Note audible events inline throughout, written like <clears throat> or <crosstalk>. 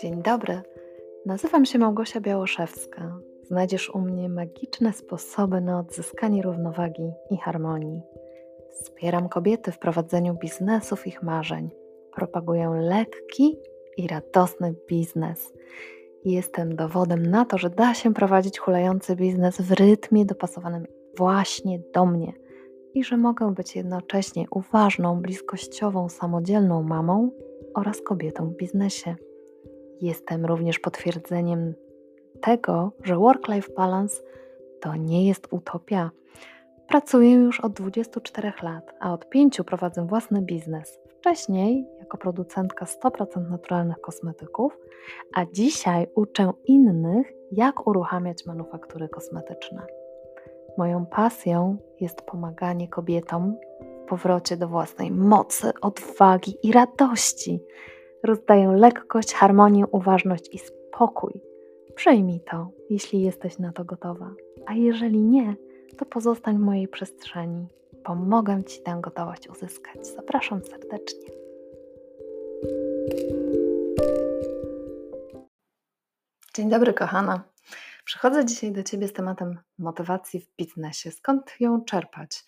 Dzień dobry, nazywam się Małgosia Białoszewska. Znajdziesz u mnie magiczne sposoby na odzyskanie równowagi i harmonii. Wspieram kobiety w prowadzeniu biznesów ich marzeń. Propaguję lekki i radosny biznes. Jestem dowodem na to, że da się prowadzić hulający biznes w rytmie dopasowanym właśnie do mnie i że mogę być jednocześnie uważną, bliskościową, samodzielną mamą oraz kobietą w biznesie. Jestem również potwierdzeniem tego, że work-life balance to nie jest utopia. Pracuję już od 24 lat, a od 5 prowadzę własny biznes. Wcześniej jako producentka 100% naturalnych kosmetyków, a dzisiaj uczę innych, jak uruchamiać manufaktury kosmetyczne. Moją pasją jest pomaganie kobietom w powrocie do własnej mocy, odwagi i radości. Rozdaję lekkość, harmonię, uważność i spokój. Przyjmij to, jeśli jesteś na to gotowa, a jeżeli nie, to pozostań w mojej przestrzeni. Pomogę Ci tę gotowość uzyskać. Zapraszam serdecznie. Dzień dobry, kochana. Przychodzę dzisiaj do Ciebie z tematem motywacji w biznesie. Skąd ją czerpać?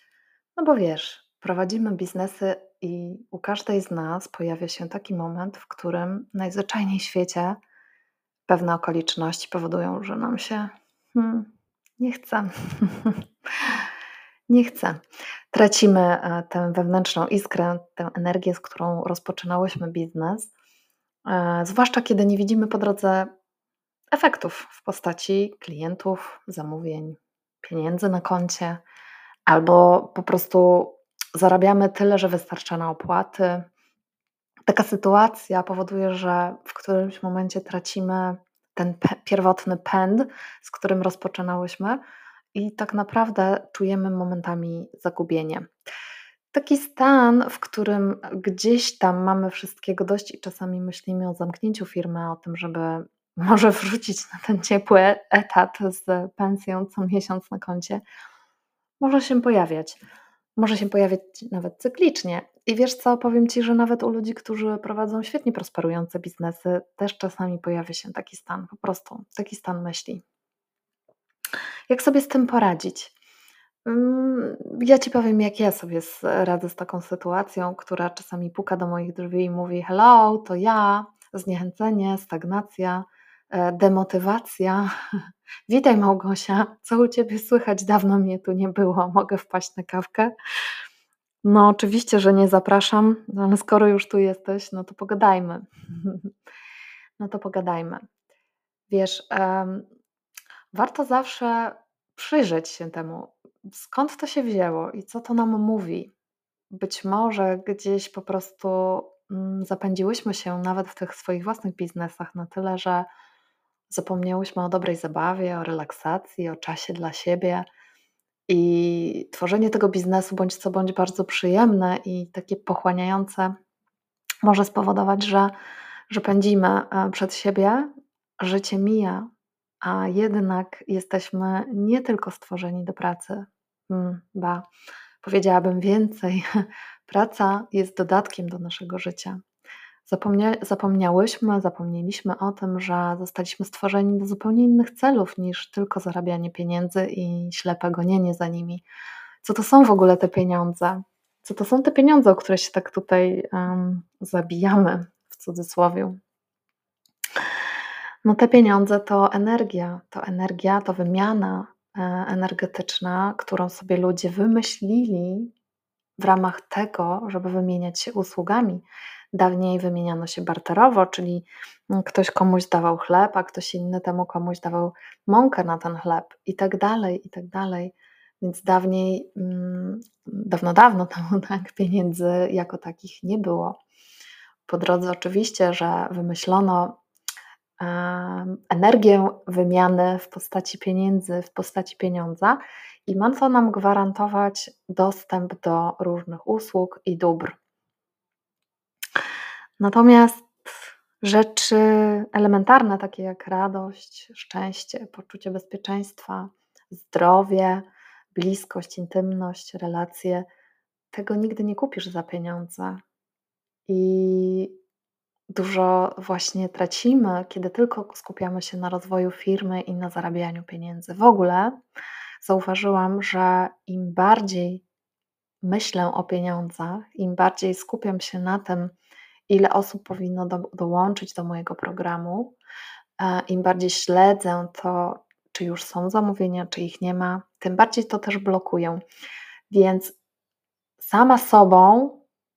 No bo wiesz, prowadzimy biznesy i u każdej z nas pojawia się taki moment, w którym najzwyczajniej w świecie pewne okoliczności powodują, że nam się hmm, nie chce. <laughs> nie chce. Tracimy e, tę wewnętrzną iskrę, tę energię, z którą rozpoczynałyśmy biznes, e, zwłaszcza kiedy nie widzimy po drodze efektów w postaci klientów, zamówień, pieniędzy na koncie, albo po prostu zarabiamy tyle, że wystarcza na opłaty. Taka sytuacja powoduje, że w którymś momencie tracimy ten pierwotny pęd, z którym rozpoczynałyśmy, i tak naprawdę czujemy momentami zagubienie. Taki stan, w którym gdzieś tam mamy wszystkiego dość i czasami myślimy o zamknięciu firmy, o tym, żeby <laughs> może wrzucić na ten ciepły etat z pensją co miesiąc na koncie, może się pojawiać. Może się pojawiać nawet cyklicznie. I wiesz co, powiem Ci, że nawet u ludzi, którzy prowadzą świetnie prosperujące biznesy, też czasami pojawia się taki stan, po prostu taki stan myśli. Jak sobie z tym poradzić? Mm, ja Ci powiem, jak ja sobie radzę z taką sytuacją, która czasami puka do moich drzwi i mówi: Hello, to ja, zniechęcenie, stagnacja, demotywacja. <laughs> Witaj Małgosia, co u Ciebie słychać? Dawno mnie tu nie było, mogę wpaść na kawkę? No, oczywiście, że nie zapraszam, ale skoro już tu jesteś, no to pogadajmy. <laughs> No to pogadajmy. Wiesz, um, warto zawsze przyjrzeć się temu, skąd to się wzięło i co to nam mówi. Być może gdzieś po prostu mm, zapędziłyśmy się nawet w tych swoich własnych biznesach na tyle, że zapomniałyśmy o dobrej zabawie, o relaksacji, o czasie dla siebie. I tworzenie tego biznesu bądź co bądź bardzo przyjemne i takie pochłaniające może spowodować, że, że pędzimy e, przed siebie, życie mija, a jednak jesteśmy nie tylko stworzeni do pracy, hmm, ba, powiedziałabym więcej, <laughs> praca jest dodatkiem do naszego życia. Zapomnia zapomniałyśmy, zapomnieliśmy o tym, że zostaliśmy stworzeni do zupełnie innych celów niż tylko zarabianie pieniędzy i ślepe gonienie za nimi. Co to są w ogóle te pieniądze? Co to są te pieniądze, o które się tak tutaj um, zabijamy w cudzysłowie? No te pieniądze to energia, to energia, to wymiana e, energetyczna, którą sobie ludzie wymyślili w ramach tego, żeby wymieniać się usługami. Dawniej wymieniano się barterowo, czyli mm, ktoś komuś dawał chleb, a ktoś inny temu komuś dawał mąkę na ten chleb i tak dalej, i tak dalej. Więc dawniej, mm, dawno, dawno temu <laughs> tak, pieniędzy jako takich nie było. Po drodze oczywiście, że wymyślono energię wymiany w postaci pieniędzy, w postaci pieniądza i ma to nam gwarantować dostęp do różnych usług i dóbr. Natomiast rzeczy elementarne, takie jak radość, szczęście, poczucie bezpieczeństwa, zdrowie, bliskość, intymność, relacje, tego nigdy nie kupisz za pieniądze. I dużo właśnie tracimy, kiedy tylko skupiamy się na rozwoju firmy i na zarabianiu pieniędzy. W ogóle zauważyłam, że im bardziej myślę o pieniądzach, im bardziej skupiam się na tym, ile osób powinno do, dołączyć do mojego programu, e, im bardziej śledzę to, czy już są zamówienia, czy ich nie ma, tym bardziej to też blokuję. Więc sama sobą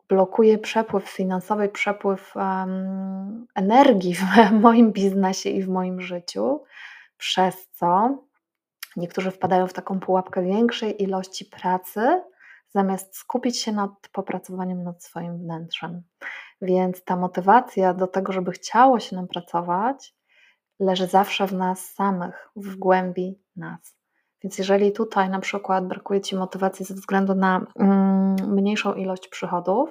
blokuje przepływ finansowy, przepływ um, energii w <laughs> moim biznesie i w moim życiu, przez co niektórzy wpadają w taką pułapkę większej ilości pracy, zamiast skupić się nad popracowaniem nad swoim wnętrzem. Więc ta motywacja do tego, żeby chciało się nam pracować, leży zawsze w nas samych, w głębi nas. Więc jeżeli tutaj na przykład brakuje Ci motywacji ze względu na mm, mniejszą ilość przychodów,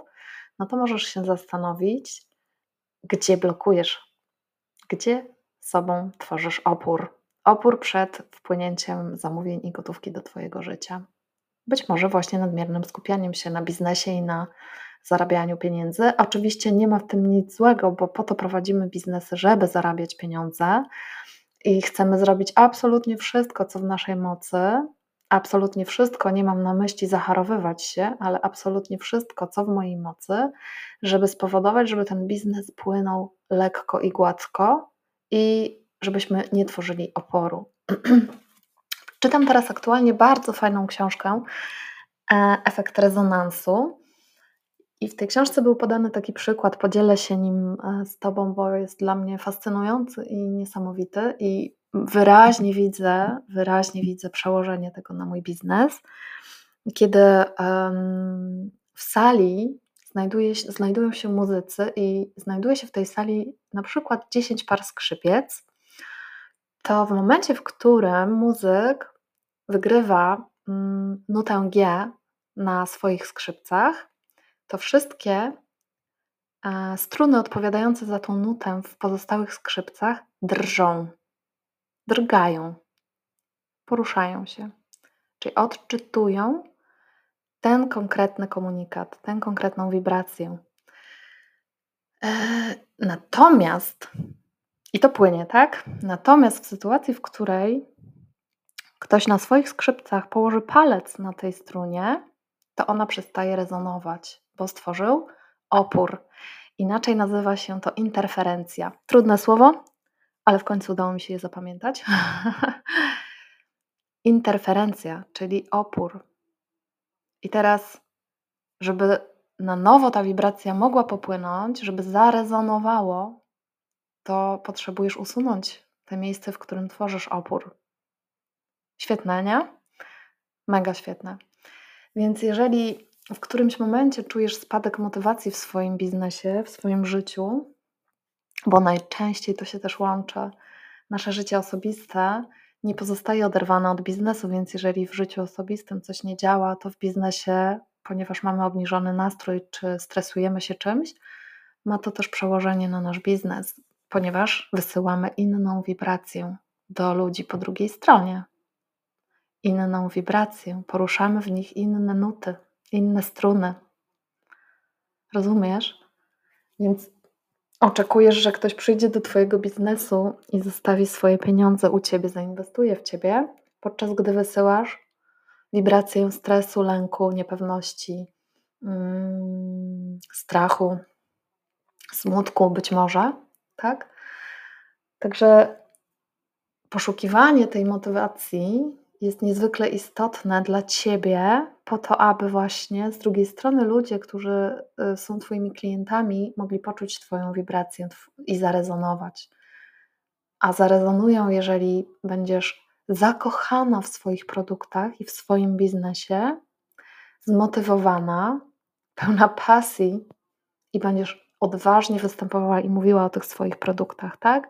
no to możesz się zastanowić, gdzie blokujesz, gdzie sobą tworzysz opór. Opór przed wpłynięciem zamówień i gotówki do Twojego życia. Być może właśnie nadmiernym skupianiem się na biznesie i na zarabianiu pieniędzy. Oczywiście nie ma w tym nic złego, bo po to prowadzimy biznesy, żeby zarabiać pieniądze i chcemy zrobić absolutnie wszystko, co w naszej mocy. Absolutnie wszystko, nie mam na myśli zacharowywać się, ale absolutnie wszystko, co w mojej mocy, żeby spowodować, żeby ten biznes płynął lekko i gładko i żebyśmy nie tworzyli oporu. <clears throat> Czytam teraz aktualnie bardzo fajną książkę e, Efekt rezonansu. I w tej książce był podany taki przykład, podzielę się nim e, z Tobą, bo jest dla mnie fascynujący i niesamowity. I wyraźnie widzę, wyraźnie widzę przełożenie tego na mój biznes. Kiedy um, w sali znajduje, znajdują się muzycy i znajduje się w tej sali na przykład 10 par skrzypiec, to w momencie, w którym muzyk wygrywa mm, nutę G na swoich skrzypcach, to wszystkie e, struny odpowiadające za tą nutę w pozostałych skrzypcach drżą, drgają, poruszają się, czyli odczytują ten konkretny komunikat, tę konkretną wibrację. E, natomiast, i to płynie, tak? Natomiast w sytuacji, w której ktoś na swoich skrzypcach położy palec na tej strunie, to ona przestaje rezonować bo stworzył opór. Inaczej nazywa się to interferencja. Trudne słowo, ale w końcu udało mi się je zapamiętać. <laughs> interferencja, czyli opór. I teraz, żeby na nowo ta wibracja mogła popłynąć, żeby zarezonowało, to potrzebujesz usunąć te miejsce, w którym tworzysz opór. Świetne, nie? Mega świetne. Więc jeżeli w którymś momencie czujesz spadek motywacji w swoim biznesie, w swoim życiu, bo najczęściej to się też łączy, nasze życie osobiste nie pozostaje oderwane od biznesu, więc jeżeli w życiu osobistym coś nie działa, to w biznesie, ponieważ mamy obniżony nastrój czy stresujemy się czymś, ma to też przełożenie na nasz biznes, ponieważ wysyłamy inną wibrację do ludzi po drugiej stronie. Inną wibrację, poruszamy w nich inne nuty, inne struny. Rozumiesz? Więc oczekujesz, że ktoś przyjdzie do Twojego biznesu i zostawi swoje pieniądze u Ciebie, zainwestuje w Ciebie, podczas gdy wysyłasz wibrację stresu, lęku, niepewności, mm, strachu, smutku być może, tak? Także poszukiwanie tej motywacji jest niezwykle istotne dla Ciebie, po to, aby właśnie z drugiej strony ludzie, którzy y, są Twoimi klientami, mogli poczuć Twoją wibrację i zarezonować. A zarezonują, jeżeli będziesz zakochana w swoich produktach i w swoim biznesie, zmotywowana, pełna pasji i będziesz odważnie występowała i mówiła o tych swoich produktach, tak?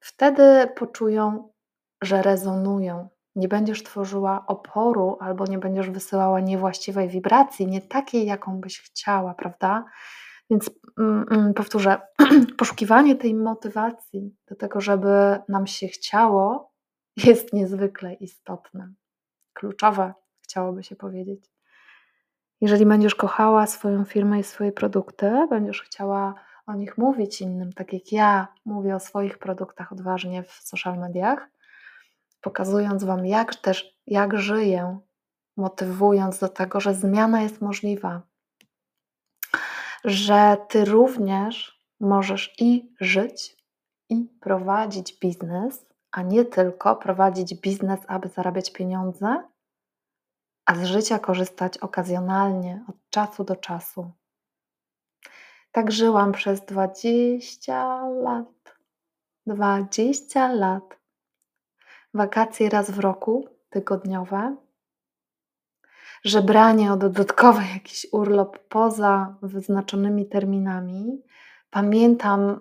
Wtedy poczują, że rezonują, nie będziesz tworzyła oporu albo nie będziesz wysyłała niewłaściwej wibracji, nie takiej, jaką byś chciała, prawda? Więc mm, mm powtórzę, <clears throat> poszukiwanie tej motywacji do tego, żeby nam się chciało, jest niezwykle istotne, kluczowe, chciałoby się powiedzieć. Jeżeli będziesz kochała swoją firmę i swoje produkty, będziesz chciała o nich mówić innym, tak jak ja mówię o swoich produktach odważnie w social mediach, pokazując Wam, jak też, jak żyję, motywując do tego, że zmiana jest możliwa, że Ty również możesz i żyć, i prowadzić biznes, a nie tylko prowadzić biznes, aby zarabiać pieniądze, a z życia korzystać okazjonalnie, od czasu do czasu. Tak żyłam przez 20 lat. 20 lat. Wakacje raz w roku, tygodniowe. Żebranie o dodatkowy <laughs> jakiś urlop poza wyznaczonymi terminami. Pamiętam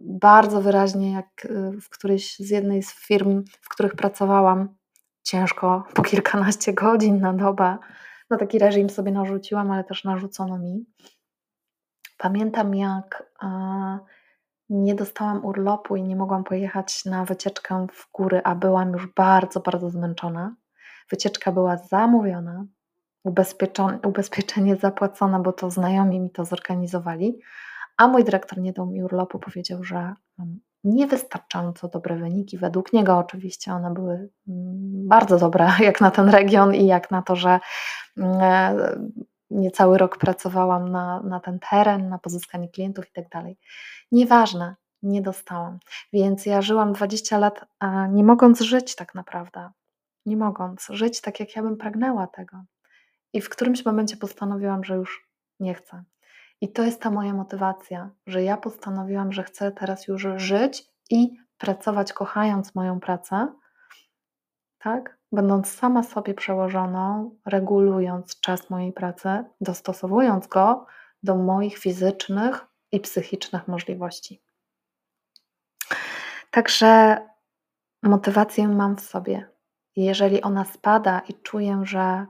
bardzo wyraźnie, jak y, w którejś z jednej z firm, w których pracowałam, ciężko, <laughs> po kilkanaście godzin na dobę, no taki reżim sobie narzuciłam, ale też narzucono mi. Pamiętam, jak nie dostałam urlopu i nie mogłam pojechać na wycieczkę w góry, a byłam już bardzo, bardzo zmęczona. Wycieczka była zamówiona, ubezpieczenie zapłacone, bo to znajomi mi to zorganizowali, a mój dyrektor nie dał mi urlopu, powiedział, że mam niewystarczająco dobre wyniki. Według niego oczywiście one były mm, bardzo dobre, <laughs> jak na ten region i jak na to, że mm, e, niecały rok pracowałam na, na ten teren, na pozyskanie klientów i tak dalej. Nieważne, nie dostałam. Więc ja żyłam 20 lat, a nie mogąc żyć tak naprawdę. Nie mogąc żyć tak, jak ja bym pragnęła tego. I w którymś momencie postanowiłam, że już nie chcę. I to jest ta moja motywacja, że ja postanowiłam, że chcę teraz już żyć i pracować, kochając moją pracę, tak? Będąc sama sobie przełożoną, regulując czas mojej pracy, dostosowując go do moich fizycznych i psychicznych możliwości. Także motywację mam w sobie. Jeżeli ona spada i czuję, że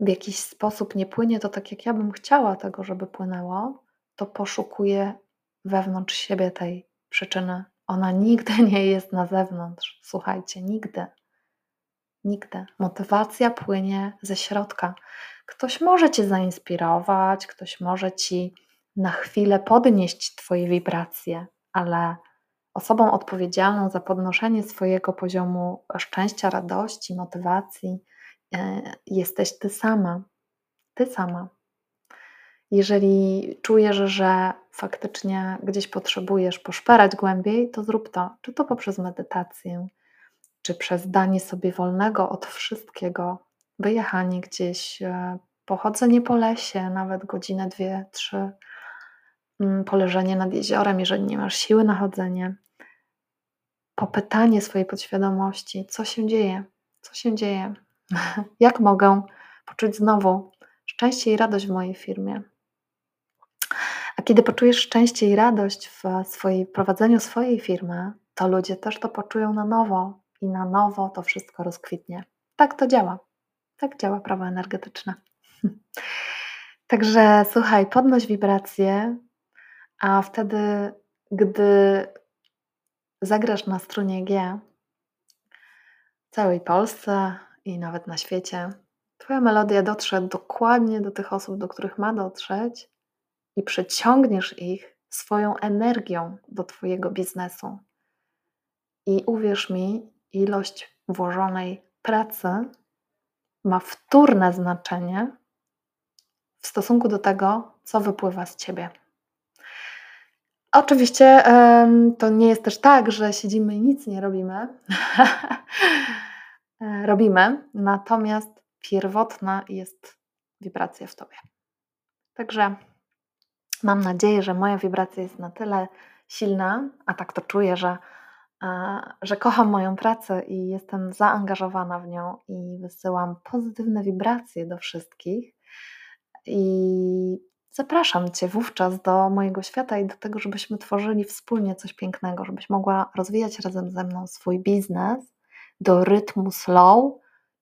w jakiś sposób nie płynie to tak, jak ja bym chciała tego, żeby płynęło, to poszukuję wewnątrz siebie tej przyczyny. Ona nigdy <laughs> nie jest na zewnątrz. Słuchajcie, nigdy. Nigdy. Motywacja płynie ze środka. Ktoś może cię zainspirować, ktoś może ci na chwilę podnieść Twoje wibracje, ale osobą odpowiedzialną za podnoszenie swojego poziomu szczęścia, radości, motywacji e, jesteś Ty sama. Ty sama. Jeżeli czujesz, że faktycznie gdzieś potrzebujesz poszperać głębiej, to zrób to. Czy to poprzez medytację, czy przez danie sobie wolnego od wszystkiego, wyjechanie gdzieś, e, pochodzenie po lesie, nawet godzinę, dwie, trzy, mm, poleżenie nad jeziorem, jeżeli nie masz siły na chodzenie, popytanie swojej podświadomości, co się dzieje, co się dzieje, <laughs> jak mogę poczuć znowu szczęście i radość w mojej firmie. A kiedy poczujesz szczęście i radość w swojej prowadzeniu swojej firmy, to ludzie też to poczują na nowo i na nowo to wszystko rozkwitnie. Tak to działa. Tak działa prawo energetyczne. <laughs> Także słuchaj, podnoś wibracje, a wtedy, gdy zagrasz na strunie G w całej Polsce i nawet na świecie, Twoja melodia dotrze dokładnie do tych osób, do których ma dotrzeć i przyciągniesz ich swoją energią do Twojego biznesu. I uwierz mi, ilość włożonej pracy ma wtórne znaczenie w stosunku do tego, co wypływa z ciebie. Oczywiście to nie jest też tak, że siedzimy i nic nie robimy. <laughs> E, robimy, natomiast pierwotna jest wibracja w tobie. Także mam nadzieję, że moja wibracja jest na tyle silna, a tak to czuję, że że kocham moją pracę i jestem zaangażowana w nią i wysyłam pozytywne wibracje do wszystkich. I zapraszam Cię wówczas do mojego świata i do tego, żebyśmy tworzyli wspólnie coś pięknego, żebyś mogła rozwijać razem ze mną swój biznes do rytmu slow,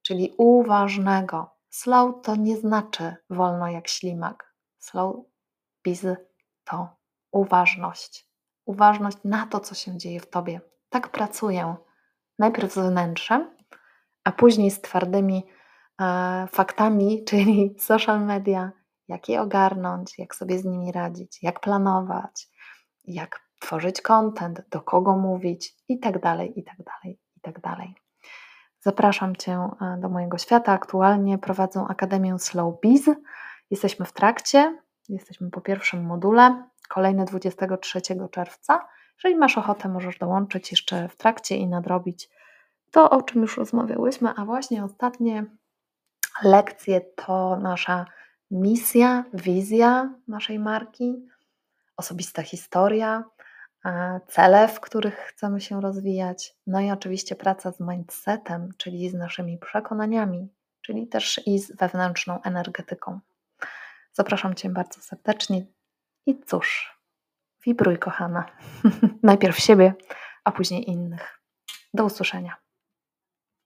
czyli uważnego. Slow to nie znaczy wolno jak ślimak. Slow biz to uważność. Uważność na to, co się dzieje w tobie, tak pracuję. Najpierw z wnętrzem, a później z twardymi e, faktami, <laughs> czyli social media jak je ogarnąć, jak sobie z nimi radzić, jak planować, jak tworzyć content, do kogo mówić i tak dalej, i tak dalej, i tak dalej. Zapraszam Cię e, do mojego świata. Aktualnie prowadzę Akademię Slow Biz. Jesteśmy w trakcie, jesteśmy po pierwszym module, kolejny 23 czerwca. Jeżeli masz ochotę, możesz dołączyć jeszcze w trakcie i nadrobić to, o czym już rozmawiałyśmy, a właśnie ostatnie lekcje to nasza misja, wizja naszej marki, osobista historia, cele, w których chcemy się rozwijać, no i oczywiście praca z mindsetem, czyli z naszymi przekonaniami, czyli też i z wewnętrzną energetyką. Zapraszam Cię bardzo serdecznie i cóż, wibruj, kochana. <laughs> Najpierw siebie, a później innych. Do usłyszenia.